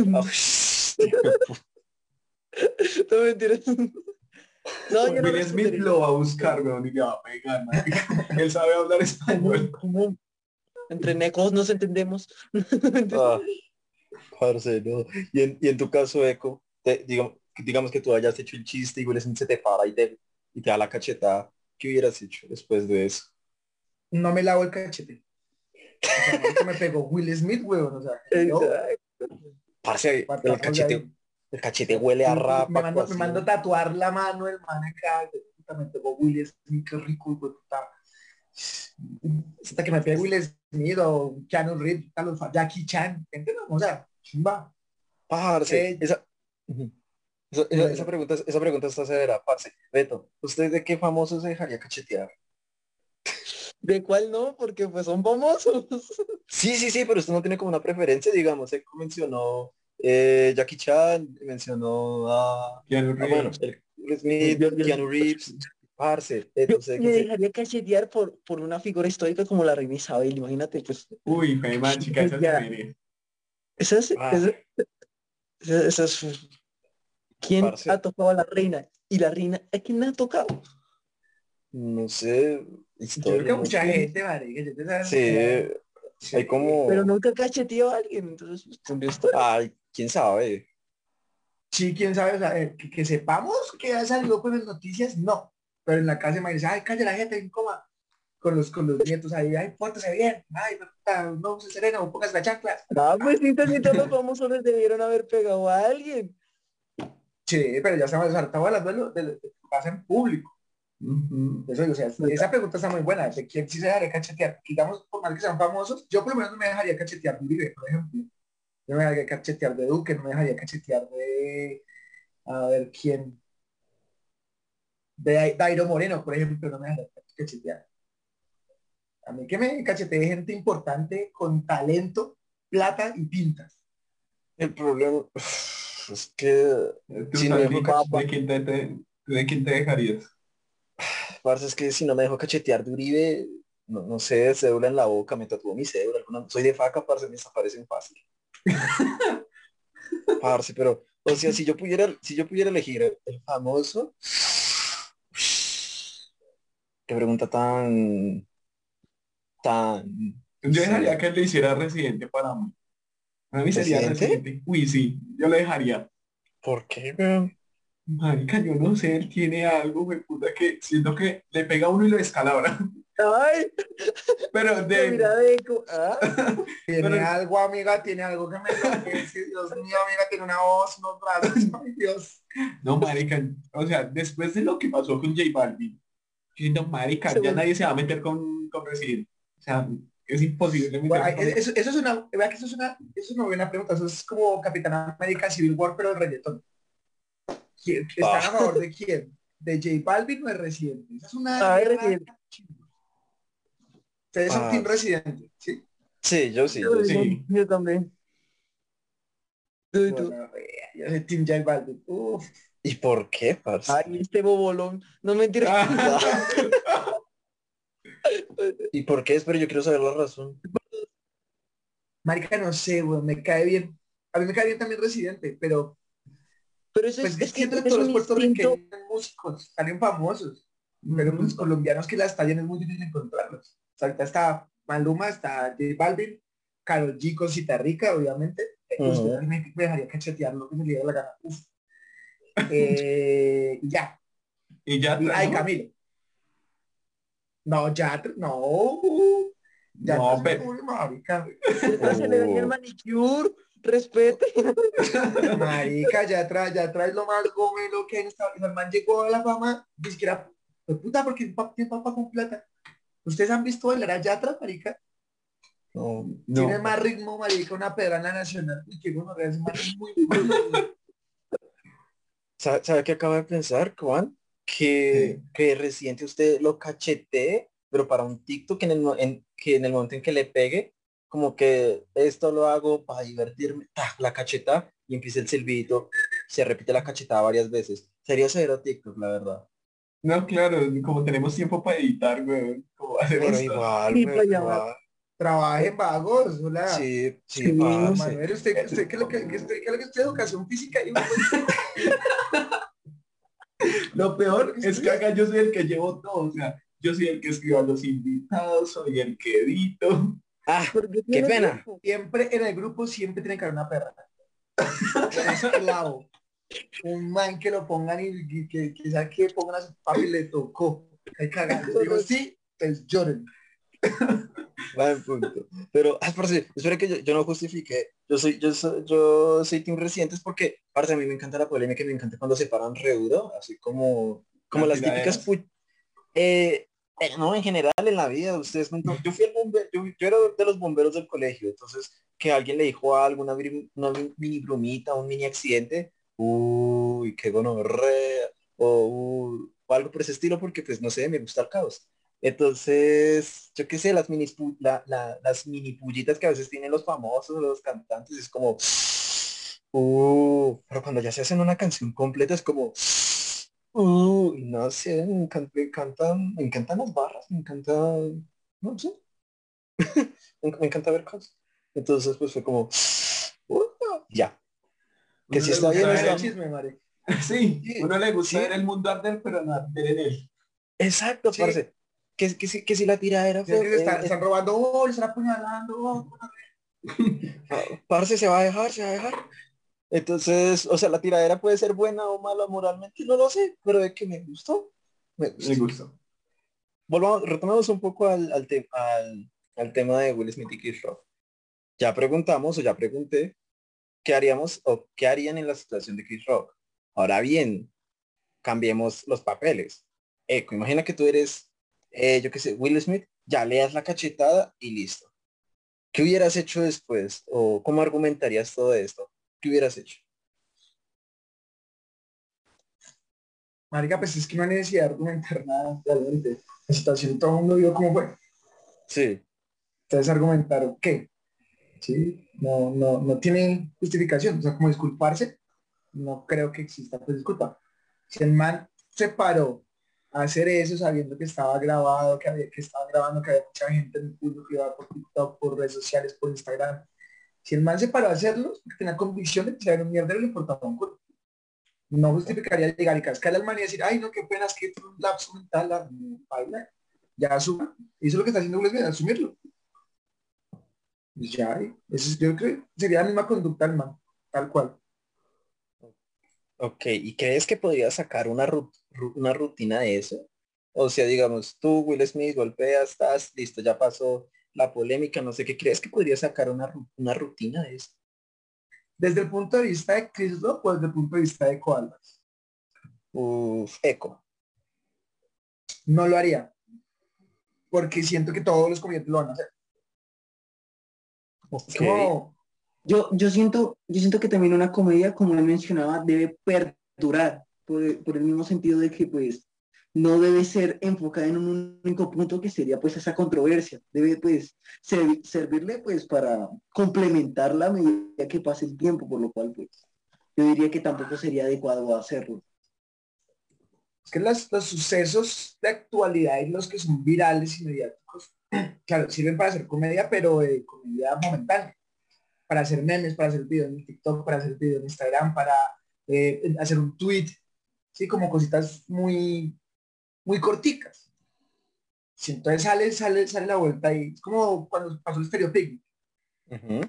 no mentiras. No, yo no Will Smith respondería. lo va a buscar, weón, y le va a pegar. Él sabe hablar español. [LAUGHS] ¿Cómo? Entre necos nos entendemos. [LAUGHS] Ah, parce, no. Y en, y en tu caso, Eco, te, digo, digamos que tú hayas hecho el chiste y Will Smith se te para y te, y te da la cachetada, ¿qué hubieras hecho después de eso? No me lavo el cachete. O sea, me pegó Will Smith, weón. O sea, yo, Parce, el cachete. El cachete huele a rap. me mando, me mando tatuar la mano el man acá. Me pegó Will Smith, qué rico, puta. Hasta que me pegue Will Smith o Keanu Reeves, Jackie Chan. ¿Entiendes? O sea, chimba. Parce, Eh, esa. Esa, esa- esa pregunta, esa pregunta está severa, parce. Beto, ¿usted de qué famoso se dejaría cachetear? ¿De cuál no? Porque pues son famosos. Sí, sí, sí, pero usted no tiene como una preferencia, digamos, él mencionó eh, Jackie Chan, mencionó a, Keanu ah, bueno, Reeves. el Will Smith, Yo- yo- Keanu Reeves, parce, Yo Beto, ¿usted de me dejaría cachetear por, por una figura histórica como la reina Isabel. Imagínate, pues, Uy, fe man, chica, esa es, Ah. esa- esa- esa es- ¿Quién Parce. ha tocado a la reina? Y la reina, ¿a quién la ha tocado? No sé, Yo creo que historia. mucha gente, marica. yo Sí, hay como... Pero nunca cacheteó a alguien, entonces, pues, historia. Ay, quién sabe. Sí, quién sabe, o sea, eh, que, que sepamos que ha salido con las noticias, no. Pero en la casa de dice, ay, calla la gente, en coma. Con los, con los nietos ahí, ay, pórtese bien, ay, no se serena, o pongas la chancla. Ah, pues sí, los famosos les debieron haber pegado a alguien. Sí, pero ya estamos, estamos hablando de lo, que pasa en público. Eso, o sea, esa pregunta está muy buena, de quién sí se dejaría cachetear. Digamos, por más que sean famosos, yo por lo menos no me dejaría cachetear de Uribe, por ejemplo. Yo no me dejaría cachetear de Duque, no me dejaría cachetear de... A ver, ¿quién? De Dai- Dairo Moreno, por ejemplo, no me dejaría cachetear. A mí que me cachetee gente importante con talento, plata y pintas. El problema es que, Tú, no, papá. ¿de quién te, te- ¿de quién te dejarías? parce, es que si no me dejo cachetear de Uribe, no, no sé, cédula en la boca, me tatuó mi cédula, alguna- soy de faca, parce, me desaparecen fácil. [LAUGHS] parce, pero, o sea, si yo pudiera, si yo pudiera elegir el, el famoso, qué pregunta tan, tan, Yo dejaría Sí. que él le hiciera residente para mí. Para mí sería ¿Residente? Uy, sí, yo le dejaría. ¿por qué, weón? Marica, yo no sé, él tiene algo, güey, puta, que siento que le pega a uno y lo descalabra. Ay, Pero de... mira de ah, [LAUGHS] Tiene Pero- algo, amiga, tiene algo que me enloquece. Dios mío, amiga, tiene una voz, unos brazos. [LAUGHS] Ay, Dios. No, marica, o sea, después de lo que pasó con J Balvin, siento, marica, ya nadie se va a meter con, con Resident. O sea, es imposible Bueno, eso, eso es una, vea que eso es una, eso es una buena pregunta. Eso es como Capitán América Civil War, pero el reggaetón. ¿Quién- ¿Están Ah. a favor de quién? ¿De J Balvin o de Residente? Esa es una Ay, guerra chimba. Ustedes son Ah. Team Residente, ¿sí? Sí, yo sí, yo sí. Sí. yo también. Tú y tú. Bueno, yo soy Team J Balvin. Uf. ¿Y por qué, parce? Ay, este bobolón. No mentira. Ah. [LAUGHS] ¿Y por qué? Pero yo quiero saber la razón. Marica, no sé, güey, me cae bien. A mí me cae bien también Residente, pero Pero eso pues es, es es que todos los puertorriqueños músicos salen famosos. Pero pues colombianos que la estallen es muy difícil encontrarlos. Ahorita está Maluma, está J Balvin, Karol G con Cita Rica, obviamente. Ujú. Usted me, me dejaría cachetear lo que me diera la gana. Uf. [LAUGHS] Eh, y ya. y ya Y, ay, ¿no? Camilo. No, ya, no. Ya No, pero- marica. [LAUGHS] Se le daña el manicure. Respete. [LAUGHS] Marica, ya trae, ya trae lo más gomelo que hay en esta. El man llegó a la fama, ni siquiera, pues puta, porque tiene papá con plata. ¿Ustedes han visto bailar a Yatra, marica? No. Tiene más ritmo, marica, una pedrana nacional. Y que uno es muy. ¿Sabe, sabe qué acabo de pensar, Juan? Que, que Residente usted lo cachetee, pero para un TikTok en el, en, que en el momento en que le pegue, como que esto lo hago para divertirme, ¡tac! la cacheta y empieza el silbito, se repite la cachetada varias veces. Sería cero TikTok, la verdad. No, claro, como tenemos tiempo para editar, güey. Como hacemos Pero igual, Sí, güey, igual. Trabajen vagos, hola. Sí, sí, Sí. Manuel, usted, usted, ¿qué es lo que, que usted, qué es lo que usted educación física? Y Lo peor es que acá yo soy el que llevo todo, o sea, yo soy el que escribo a los invitados, soy el que edito. Ah, qué pena. siempre en el grupo siempre tiene que haber una perra. Un esclavo. Un man que lo pongan y, que, que sea que pongan a su papi le tocó. Hay cagado. [LAUGHS] Digo, sí, pues lloren. [LAUGHS] Buen punto. Pero, ah, parce, espera que yo, yo no justifique. Yo soy, yo soy, yo soy team recientes porque, parce, a mí me encanta la polémica y me encanta cuando se paran reudro, así como, como Las típicas eh, eh, no, en general en la vida, ustedes, me- yo fui el bombero, yo, yo era de los bomberos del colegio, entonces que alguien le dijo algo, una, bri- una mi- mini bromita, un mini accidente, uy, qué gonorrea, o, o algo por ese estilo, porque pues no sé, me gusta el caos. Entonces, yo qué sé, las mini, la- la- las mini pullitas que a veces tienen los famosos, los cantantes, es como, uh, pero cuando ya se hacen una canción completa es como, uh, no sé, me encantan, me encantan, me encantan las barras, me encantan, no sé, [LAUGHS] me, encanta ver cosas. Entonces, pues fue como, ya. Que Uno si está bien, está chisme, Mari. [LAUGHS] Sí, Sí, uno le gusta sí. ver el mundo arder, pero no arder en él. Exacto, Sí. parce. Que, que, si, que si la tiradera es fue, se están, eh, están robando, oh, le están apuñalando, oh. [LAUGHS] Parce se va a dejar, se va a dejar. Entonces, o sea, la tiradera puede ser buena o mala moralmente, no lo sé, pero de que me gustó, me gustó. Me gustó. Volvamos, retomemos un poco al, al, te- al, al tema de Will Smith y Chris Rock. Ya preguntamos o ya pregunté qué haríamos o qué harían en la situación de Chris Rock. Ahora bien, cambiemos los papeles. Eco, imagina que tú eres, eh, yo qué sé, Will Smith, ya le das la cachetada y listo. ¿Qué hubieras hecho después? ¿O cómo argumentarías todo esto? ¿Qué hubieras hecho? Marica, pues es que no hay necesidad de argumentar nada realmente. La situación todo el mundo vio cómo fue. Sí. Entonces argumentaron qué. Sí, no, no, no tiene justificación. O sea, como disculparse, no creo que exista pues disculpa. Si el man se paró a hacer eso sabiendo que estaba grabado, que había, que estaba grabando, que había mucha gente en el público que por TikTok, por redes sociales, por Instagram. Si el man se paró a hacerlo, tenía convicción de que se un mierda, le importaba un culo. No justificaría llegar y cascarle al man y decir, ay, no, qué pena, es que un lapso mental, la baila. Ya asuma. Eso es lo que está haciendo Smith, asumirlo. Ya, eh, eso es- yo creo que sería la misma conducta del man, tal cual. Ok, ¿y crees que podrías sacar una, una rutina de eso? O sea, digamos, tú, Will Smith, golpeas, estás, listo, ya pasó la polémica, no sé qué, ¿crees que podrías sacar una, ru- una rutina de eso? Desde el punto de vista de Chris Rock o desde el punto de vista de Coalbas. Uf, eco. No lo haría. Porque siento que todos los comediantes lo van a hacer. Ok, Es como, Yo, yo siento, yo siento que también una comedia, como le mencionaba, debe perdurar por, el- por el mismo sentido de que pues no debe ser enfocada en un único punto que sería pues esa controversia. Debe pues servi- servirle pues para complementarla a medida que pase el tiempo, por lo cual pues yo diría que tampoco sería adecuado hacerlo. es que las- los sucesos de actualidad y los que son virales y mediáticos, claro, sirven para hacer comedia, pero eh, comedia momentánea. Para hacer memes, para hacer videos en TikTok, para hacer videos en Instagram, para eh, hacer un tweet. Sí, como cositas muy, muy corticas. Si entonces sale, sale, sale la vuelta y es como cuando pasó el Stereo Picnic. ujú,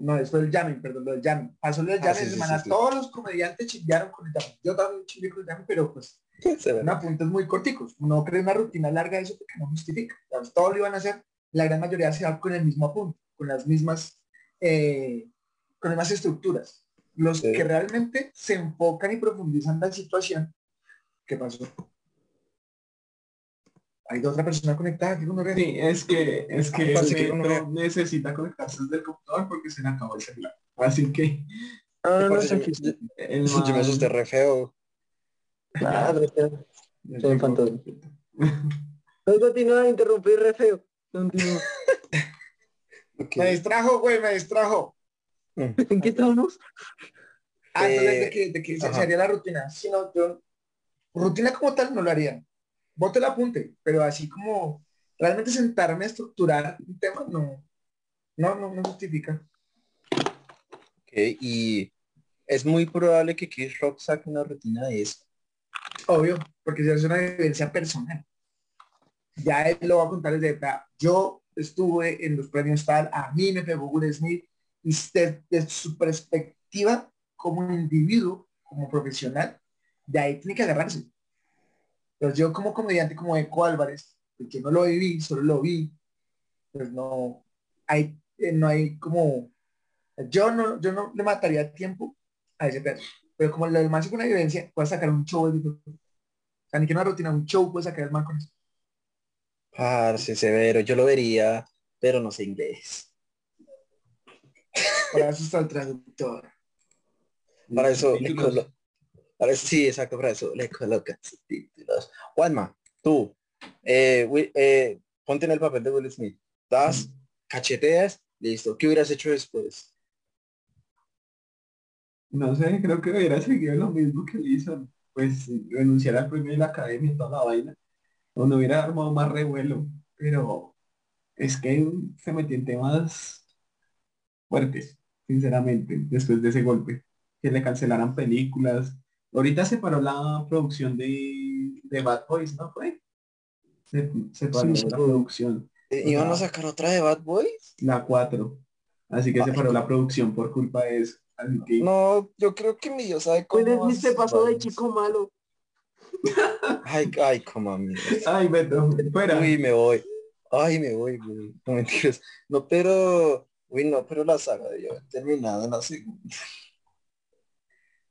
No, eso del jamming, perdón, lo del jamming. Pasó lo del Ah, jamming sí, de sí, semana. sí, sí. Todos los comediantes chimbearon con el jamming. Yo también chimbeé con el jamming, pero pues. [LAUGHS] son apuntes muy corticos. No crea una rutina larga de eso porque no justifica. Entonces, todos lo iban a hacer. La gran mayoría se va con el mismo apunte, con las mismas, eh, con las mismas estructuras. Los Sí. que realmente se enfocan y profundizan la situación. ¿Qué pasó? Hay otra persona conectada. Sí, es que, es que que uno no necesita conectarse desde el computador porque se le acabó el celular. Así que No, no, no, yo, yo- el [LAUGHS] yo me asusté re feo. [LAUGHS] Soy un fantasma. No, continúa, interrumpir re feo. Continúa. [LAUGHS] Me distrajo, güey, me distrajo. ¿En [LAUGHS] qué estamos? Ah, entonces, Eh, de que, de que se ajá. haría la rutina. Si no, yo, rutina como tal no lo haría. Bote el apunte, pero así como realmente sentarme a estructurar un tema, no, no, no, no justifica. Ok, y es muy probable que Chris Rock saque una rutina de eso. Obvio, porque si es una vivencia personal. Ya él lo va a contar desde. Yo estuve en los premios tal, a mí me pegó Will Smith y desde, desde su perspectiva como individuo, como profesional, de ahí tiene que agarrarse. Entonces yo como comediante, como Eco Álvarez, que no lo viví, solo lo vi, pues no hay, eh, no hay como, yo no, yo no le mataría tiempo a ese pedazo. Pero como lo demás es una vivencia, puedes sacar un show de o sea, ni que una rutina, un show puede sacar el man con eso. Parce, severo, yo lo vería, pero no sé inglés. Para eso está el traductor. [LAUGHS] Para eso le colo- para eso- sí, exacto, para eso le colocan subtítulos. Juanma, tú, eh, eh, ponte en el papel de Will Smith. Das, cacheteas, listo. ¿Qué hubieras hecho después? No sé, creo que hubiera seguido lo mismo que le hizo, pues renunciar al premio de la academia y toda la vaina, donde hubiera armado más revuelo, pero es que se metió en temas fuertes, sinceramente, después de ese golpe, que le cancelaran películas. Ahorita se paró la producción de, de Bad Boys, ¿no fue? Se, se paró Sí, sí. la producción, Eh, ¿Iban a sacar otra de Bad Boys? la 4. Así que se paró la producción por culpa de eso. No, yo creo que mi Dios sabe cómo. Will Smith se pasó de chico malo. [LAUGHS] Ay, ay, como a mí. Ay, Beto, fuera. Uy, me voy. Ay, me voy, güey. No mentiras. No, pero. Uy, no, pero la saga debió haber terminado en la segunda.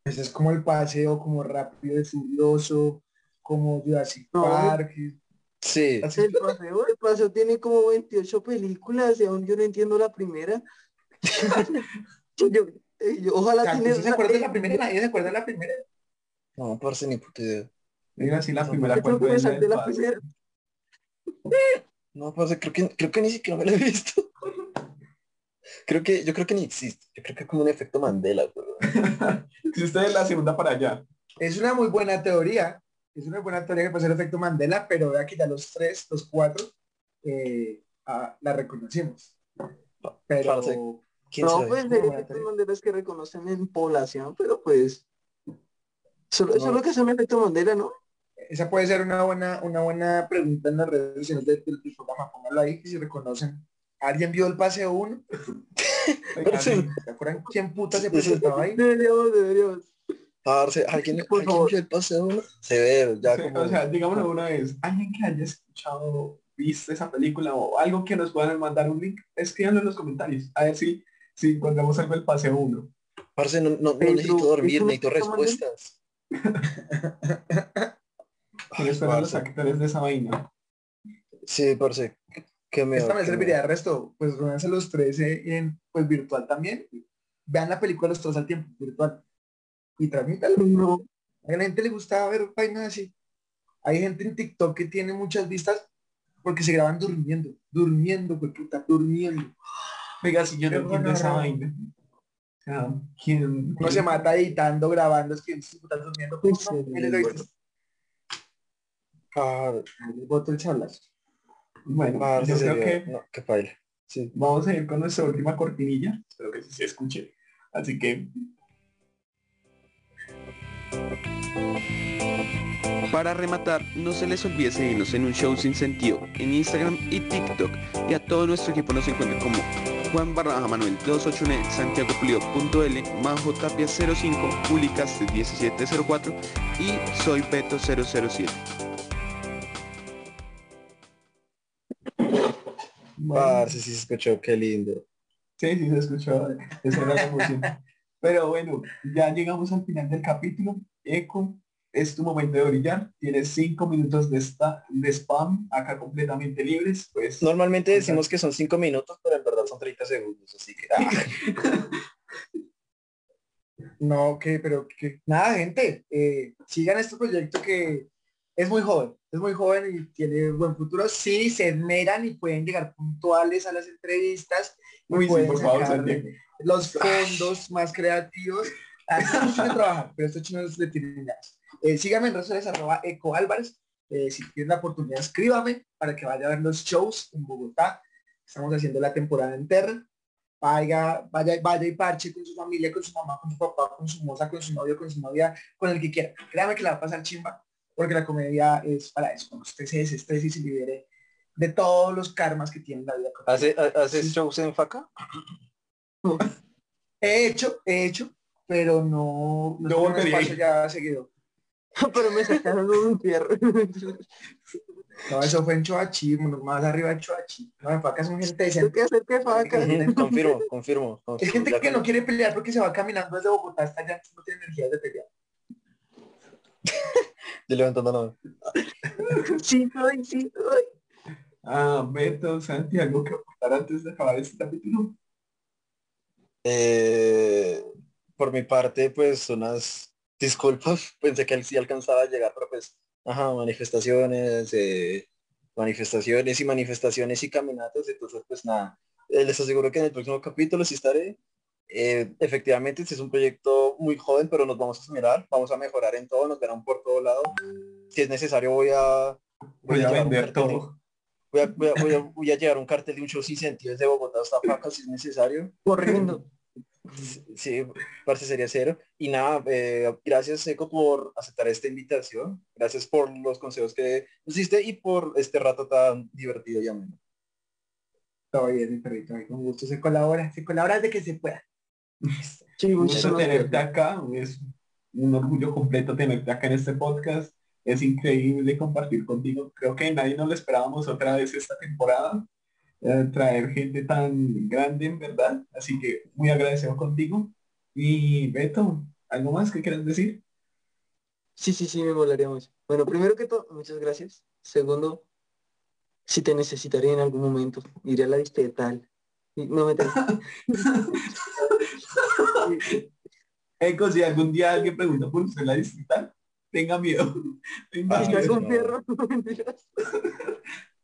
Ese es como el paseo, como rápido y furioso, como Jurassic No. Park. y- Sí. así- El paseo, el paseo tiene como 28 películas y aún yo no entiendo la primera. [LAUGHS] Yo- yo- ojalá O sea, tiene ¿usted se acuerda de la primera? ¿Nadie se acuerda de la primera? No, parce, ni puta idea. Diga así la primera creo que cuando me es la la paso. primera. No, parce, creo que, creo que ni siquiera me lo he visto. Creo que, yo creo que ni existe. Yo creo que es como un efecto Mandela. [LAUGHS] Si usted es la segunda para allá. Es una muy buena teoría. Es una buena teoría que puede ser efecto Mandela, pero vea que ya los tres, los cuatro, eh, ah, la reconocimos. Pero Parce, ¿Quién No, sabe? pues de efectos teoría. Mandela que reconocen en población, pero pues solo, No. solo que son efecto Mandela, ¿no? esa puede ser una buena, una buena pregunta en las redes sociales del, del- del programa. Póngalo ahí que si reconocen. ¿Alguien vio el paseo 1? [LAUGHS] Oiga, Sí. sí. ¿Se acuerdan quién puta se presentaba ahí? Deberíamos, deberíamos. Parce, ¿alguien, Por ¿alguien favor. vio el paseo uno? Severo, ya Sí, como... O sea, digámoslo una vez, alguien que haya escuchado, visto esa película o algo que nos puedan mandar un link, escríbanlo en los comentarios. A ver si, si encontramos algo del paseo 1. Parce, no, no, necesito dormir, ¿es un necesito respuestas. [LAUGHS] Los actores de esa vaina. Sí, parce. Que me Esta me serviría de resto. Pues reúnanse los 13 en pues virtual también. Vean la película los tres al tiempo, virtual. Y transmítalo. No, A la gente le gusta ver vainas así. Hay gente en TikTok que tiene muchas vistas porque se graban durmiendo, durmiendo, pues puta, durmiendo. Oiga, si yo no entiendo esa no. vaina. O sea, ¿quién? Uno se mata editando, grabando, es que se puta durmiendo. No, de vistas. Ah, el chablazo. Bueno, parce, yo creo que No. Sí. vamos a ir con nuestra última cortinilla. Espero que sí se escuche. Así que Para rematar, no se les olvide seguirnos en un show sin sentido en Instagram y TikTok y a todo nuestro equipo nos encuentra como Juan Barraja Manuel 281 Santiago Pulido.l, Majo Tapia 05, Publicaste 1704 y Soy Beto 007. bueno, Parce, sí se escuchó, qué lindo. Sí, sí se escuchó. Esa era la emoción. Pero bueno, ya llegamos al final del capítulo. Eco, es tu momento de brillar. Tienes cinco minutos de, esta, de spam acá completamente libres. Pues Normalmente decimos que son cinco minutos, pero en verdad son 30 segundos, así que... ah, [LAUGHS] No, que, pero que nada, gente, eh, sigan este proyecto que es muy joven, es muy joven y tiene buen futuro. Sí, se esmeran y pueden llegar puntuales a las entrevistas. y Uy, sí, por favor, los fondos más creativos. Así mucho que trabajar, pero estos chinos le tienen. Eh, síganme en redes sociales, arroba Eco Álvarez. Eh, si tienen la oportunidad, escríbame para que vaya a ver los shows en Bogotá. Estamos haciendo la temporada entera. Vaya, vaya, vaya y parche con su familia, con su mamá, con su papá, con su moza, con su novio, con su novia, con el que quiera. Créame que la va a pasar chimba, porque la comedia es para eso, cuando usted se desestrese y se libere de todos los karmas que tiene la vida. ¿Hace, ha- ¿Haces shows en faca? He hecho, he hecho, pero no, no volvería ahí. ya seguido. [LAUGHS] Pero me sacaron un fierro. [LAUGHS] No, eso fue en Choachi, más arriba de Choachi. No, en Facas son gente decente. que hacer que faca. Ujú, Confirmo, confirmo. Es confirmo, gente que no quiere pelear porque se va caminando desde Bogotá hasta allá, no tiene energía de pelear. [LAUGHS] Yo levantando la mano. Sí, soy, sí, soy. Ah, Beto, Santi, algo que ocultar antes de acabar este capítulo. Eh, por mi parte, pues unas disculpas. [LAUGHS] Pensé que él sí alcanzaba a llegar, pero pues, ajá, manifestaciones, eh, manifestaciones y manifestaciones y caminatas. Entonces, pues nada, Eh, les aseguro que en el próximo capítulo sí estaré. Eh, efectivamente, este es un proyecto muy joven, pero nos vamos a esmerar, vamos a mejorar en todo, nos verán por todo lado. Si es necesario, voy a, Voy a vender todo. Voy a, voy, a, voy, a, voy a llevar un cartel de un show sin sentido desde Bogotá hasta Paca si es necesario. Corriendo. Sí, parce sería cero. Y nada, eh, gracias Seco por aceptar esta invitación. Gracias por los consejos que nos diste y por este rato tan divertido y ameno. Todo bien, perrito, con gusto se colabora, se colabora de que se pueda. [LAUGHS] Sí, gusto tenerte acá, es un orgullo completo tenerte acá en este podcast. Es increíble compartir contigo. Creo que nadie nos lo esperábamos otra vez esta temporada. Eh, traer gente tan grande, en verdad. Así que muy agradecido contigo. Y Beto, ¿algo más que quieras decir? Sí, sí, sí, me molaría mucho. Bueno, primero que todo, muchas gracias. Segundo, si te necesitaré en algún momento, iré a la tal. No me [LAUGHS] Eco, si algún día alguien pregunta por usted la distrital, tenga miedo. [LAUGHS] Tenga miedo. saco un [LAUGHS]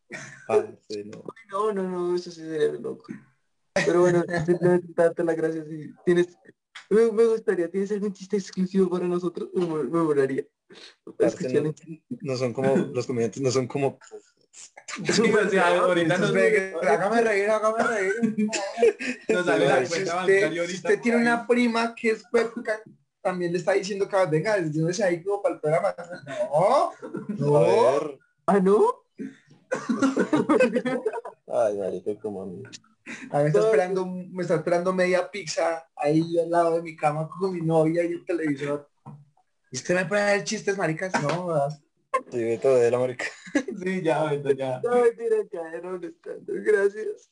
no. no no. No, no, no, eso sí sería loco. Pero bueno, [LAUGHS] simplemente darte las gracias y tienes, me, me gustaría, ¿tienes algún chiste exclusivo para nosotros? Me, me molaría. Parce, no, no son como, los comediantes no son como... [LAUGHS] Sí, o sea, ahorita nos, ve hágame reír, hágame reír. [LAUGHS] nos sale la cuenta usted, bancaria si ahorita. usted por tiene ahí. una prima que es webcam, también le está diciendo que venga, desde ahí como para el programa. No, no. Ah, ¿no? Ay, marica, como... a mí. A mí me está esperando, me está esperando media pizza ahí al lado de mi cama con mi novia y el televisor. ¿Y usted me puede dar chistes, maricas? No, ¿verdad? Sí, de todo de la marica. [LAUGHS] Sí, ya, Beto, ya. No, mentira, ya era un escándalo. Gracias.